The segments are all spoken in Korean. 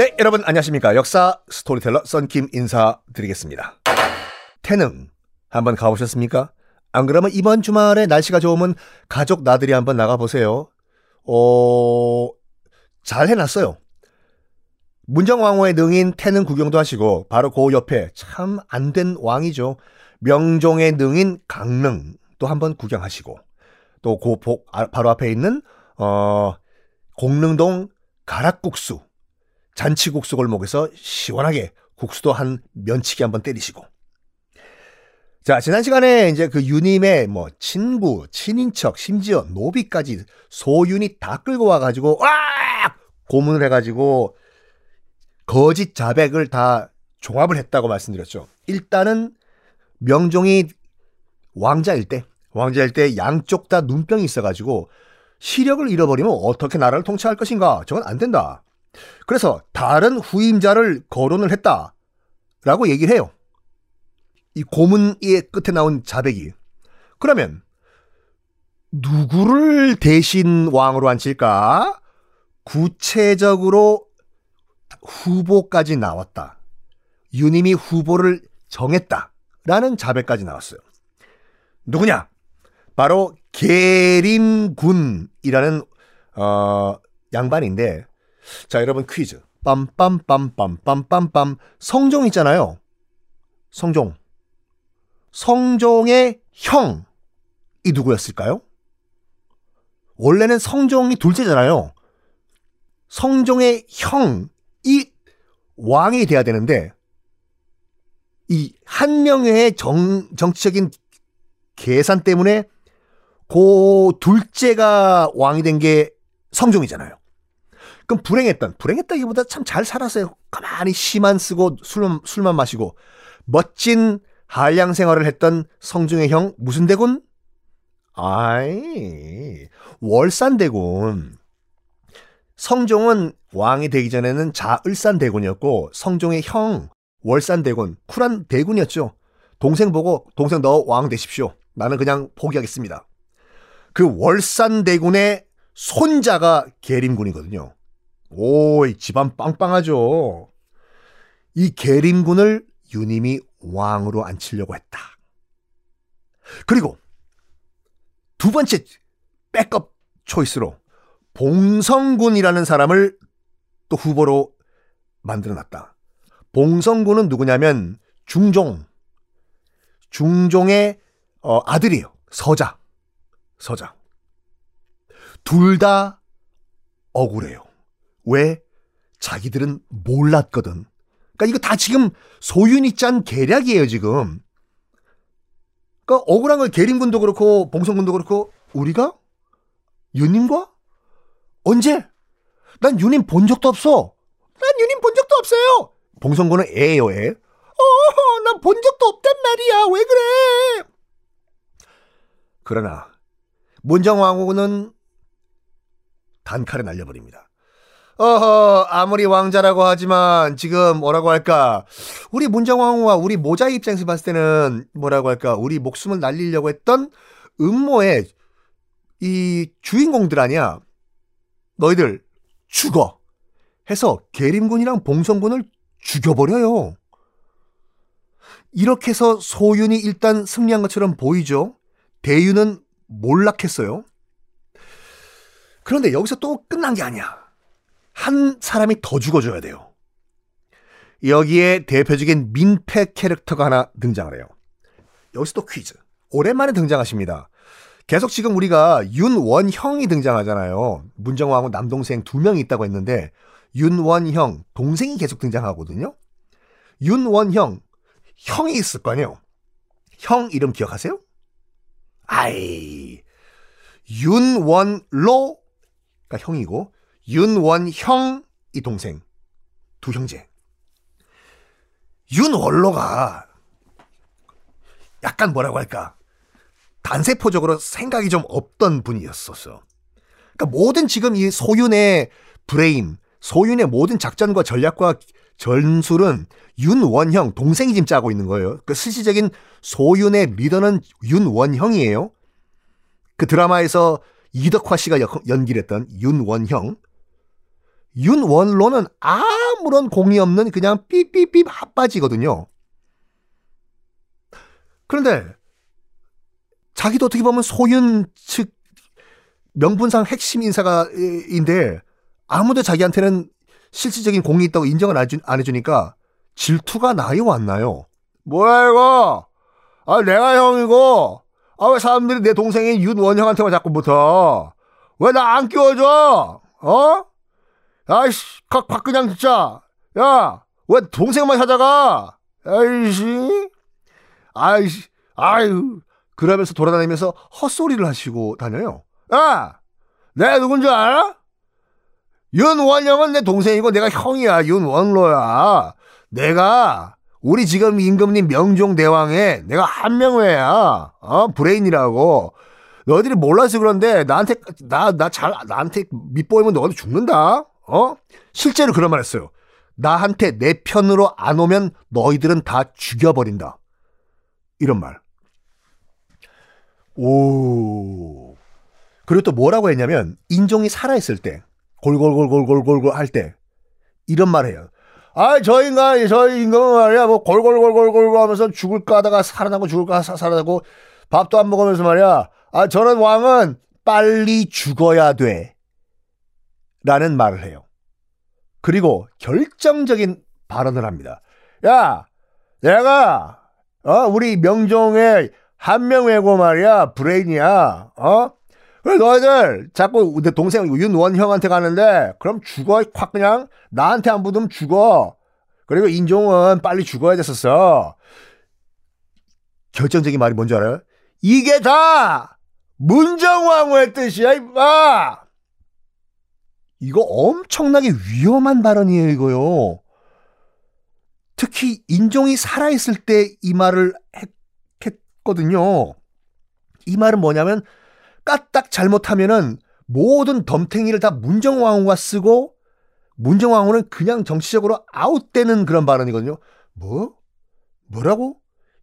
네, 여러분 안녕하십니까. 역사 스토리텔러 썬킴 인사드리겠습니다. 태릉 한번 가보셨습니까? 안 그러면 이번 주말에 날씨가 좋으면 가족 나들이 한번 나가보세요. 어, 잘 해놨어요. 문정왕후의 능인 태릉 구경도 하시고 바로 그 옆에 참 안 된 왕이죠. 명종의 능인 강릉 또 한번 구경하시고 또그 아, 바로 앞에 있는 어 공릉동 가락국수 잔치국수 골목에서 시원하게 국수도 한 면치기 한번 때리시고 자, 지난 시간에 이제 그 유님의 뭐 친구, 친인척, 심지어 노비까지 소윤이 다 끌고 와가지고, 와! 고문을 해가지고 거짓 자백을 다 종합을 했다고 말씀드렸죠. 일단은 명종이 왕자일 때, 왕자일 때 양쪽 다 눈병이 있어가지고 시력을 잃어버리면 어떻게 나라를 통치할 것인가? 저건 안 된다. 그래서 다른 후임자를 거론을 했다. 라고 얘기를 해요. 이 고문의 끝에 나온 자백이. 그러면 누구를 대신 왕으로 앉힐까? 구체적으로 후보까지 나왔다. 유님이 후보를 정했다. 라는 자백까지 나왔어요. 누구냐? 바로 계림군이라는 어, 양반인데 자 여러분 퀴즈 빰빰빰빰빰빰빰 성종 있잖아요. 성종 성종의 형 이 누구였을까요? 원래는 성종이 둘째잖아요. 성종의 형이 왕이 돼야 되는데 이 한명회의 정, 정치적인 계산 때문에 그 둘째가 왕이 된 게 성종이잖아요. 그럼 불행했던 불행했다기보다 참 잘 살았어요. 가만히 시만 쓰고 술만, 술만 마시고 멋진 한량 생활을 했던 성종의 형 무슨 대군? 아이 월산 대군. 성종은 왕이 되기 전에는 자을산 대군이었고 성종의 형 월산 대군 쿨한 대군이었죠. 동생 보고 동생 너 왕 되십시오. 나는 그냥 포기하겠습니다. 그 월산 대군의 손자가 계림군이거든요. 오, 이 집안 빵빵하죠. 이 계림군을 유님이 왕으로 앉히려고 했다. 그리고 두 번째 백업 초이스로 봉성군이라는 사람을 또 후보로 만들어 놨다. 봉성군은 누구냐면 중종, 중종의 어, 아들이에요. 서자, 서자. 둘 다 억울해요. 왜? 자기들은 몰랐거든. 그러니까 이거 다 지금 소윤이 짠 계략이에요, 지금. 그러니까 억울한 걸 계림군도 그렇고 봉성군도 그렇고 우리가 유님과 언제? 난 유님 본 적도 없어. 난 유님 본 적도 없어요. 봉성군은 애예요, 애. 어, 난 본 적도 없단 말이야. 왜 그래? 그러나 문정왕후는 단칼에 날려버립니다. 어허, 아무리 왕자라고 하지만 지금 뭐라고 할까? 우리 문정왕후와 우리 모자 입장에서 봤을 때는 뭐라고 할까? 우리 목숨을 날리려고 했던 음모의 이 주인공들 아니야. 너희들 죽어. 해서 계림군이랑 봉성군을 죽여버려요. 이렇게 해서 소윤이 일단 승리한 것처럼 보이죠. 대유는 몰락했어요. 그런데 여기서 또 끝난 게 아니야. 한 사람이 더 죽어줘야 돼요. 여기에 대표적인 민폐 캐릭터가 하나 등장을 해요. 여기서 또 퀴즈. 오랜만에 등장하십니다. 계속 지금 우리가 윤원형이 등장하잖아요. 문정왕후 남동생 두 명이 있다고 했는데 윤원형 동생이 계속 등장하거든요. 윤원형 형이 있을 거 아니에요. 형 이름 기억하세요? 아이 윤원로가 형이고 윤원형이 동생 두 형제. 윤원로가 약간 뭐라고 할까 단세포적으로 생각이 좀 없던 분이었었어. 그러니까 모든 지금 이 소윤의 브레인, 소윤의 모든 작전과 전략과 전술은 윤원형 동생이 지금 짜고 있는 거예요. 그 실질적인 소윤의 리더는 윤원형이에요. 그 드라마에서 이덕화 씨가 연기를 했던 윤원형. 윤원로는 아무런 공이 없는 그냥 삐삐삐 핫바지거든요. 그런데 자기도 어떻게 보면 소윤 측 명분상 핵심 인사가인데 아무도 자기한테는 실질적인 공이 있다고 인정을 안, 해주니까 질투가 나이 왔나요? 뭐야 이거? 아 내가 형이고 아 왜 사람들이 내 동생인 윤원형한테만 자꾸 붙어? 왜 나 안 끼워줘? 어? 아이씨 각 박그냥 진짜 야 왜 동생만 찾아가? 아이씨 아이씨 아유 그러면서 돌아다니면서 헛소리를 하시고 다녀요. 야 내가 누군지 알아? 윤원영은 내 동생이고 내가 형이야 윤원로야. 내가 우리 지금 임금님 명종대왕에 내가 한명회야. 어 브레인이라고. 너희들이 몰라서 그런데 나한테 나 나 잘 나한테 밑보이면 너희들 죽는다. 어? 실제로 그런 말 했어요. 나한테 내 편으로 안 오면 너희들은 다 죽여버린다. 이런 말. 오. 그리고 또 뭐라고 했냐면 인종이 살아있을 때 골골골골골골골 할 때 이런 말 해요. 아, 저 인간, 저 인간은 말이야, 뭐, 골골골골골골 하면서 죽을까 하다가 살아나고 죽을까 살아나고 밥도 안 먹으면서 말이야. 아, 저런 왕은 빨리 죽어야 돼. 라는 말을 해요. 그리고 결정적인 발언을 합니다. 야, 내가, 어, 우리 명종의 한명 외고 말이야, 브레인이야, 어? 그래 너희들 자꾸 내 동생 윤원형한테 가는데 그럼 죽어 확 그냥 나한테 안 붙으면 죽어. 그리고 인종은 빨리 죽어야 됐었어. 결정적인 말이 뭔지 알아요? 이게 다 문정왕후의 뜻이야 임마. 이거 엄청나게 위험한 발언이에요 이거요. 특히 인종이 살아있을 때 이 말을 했거든요. 이 말은 뭐냐면 까딱 잘못하면은 모든 덤탱이를 다 문정왕후가 쓰고 문정왕후는 그냥 정치적으로 아웃되는 그런 발언이거든요. 뭐? 뭐라고?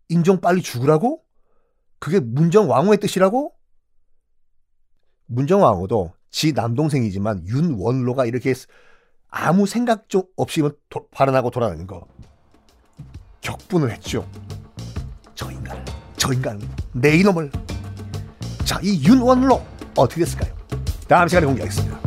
인종 빨리 죽으라고? 그게 문정왕후의 뜻이라고? 문정왕후도 지 남동생이지만 윤원로가 이렇게 아무 생각 좀 없이 도, 발언하고 돌아다니는 거 격분을 했죠. 저 인간, 저 인간, 내 이놈을 자, 이 윤원로 어떻게 됐을까요? 다음 시간에 공개하겠습니다.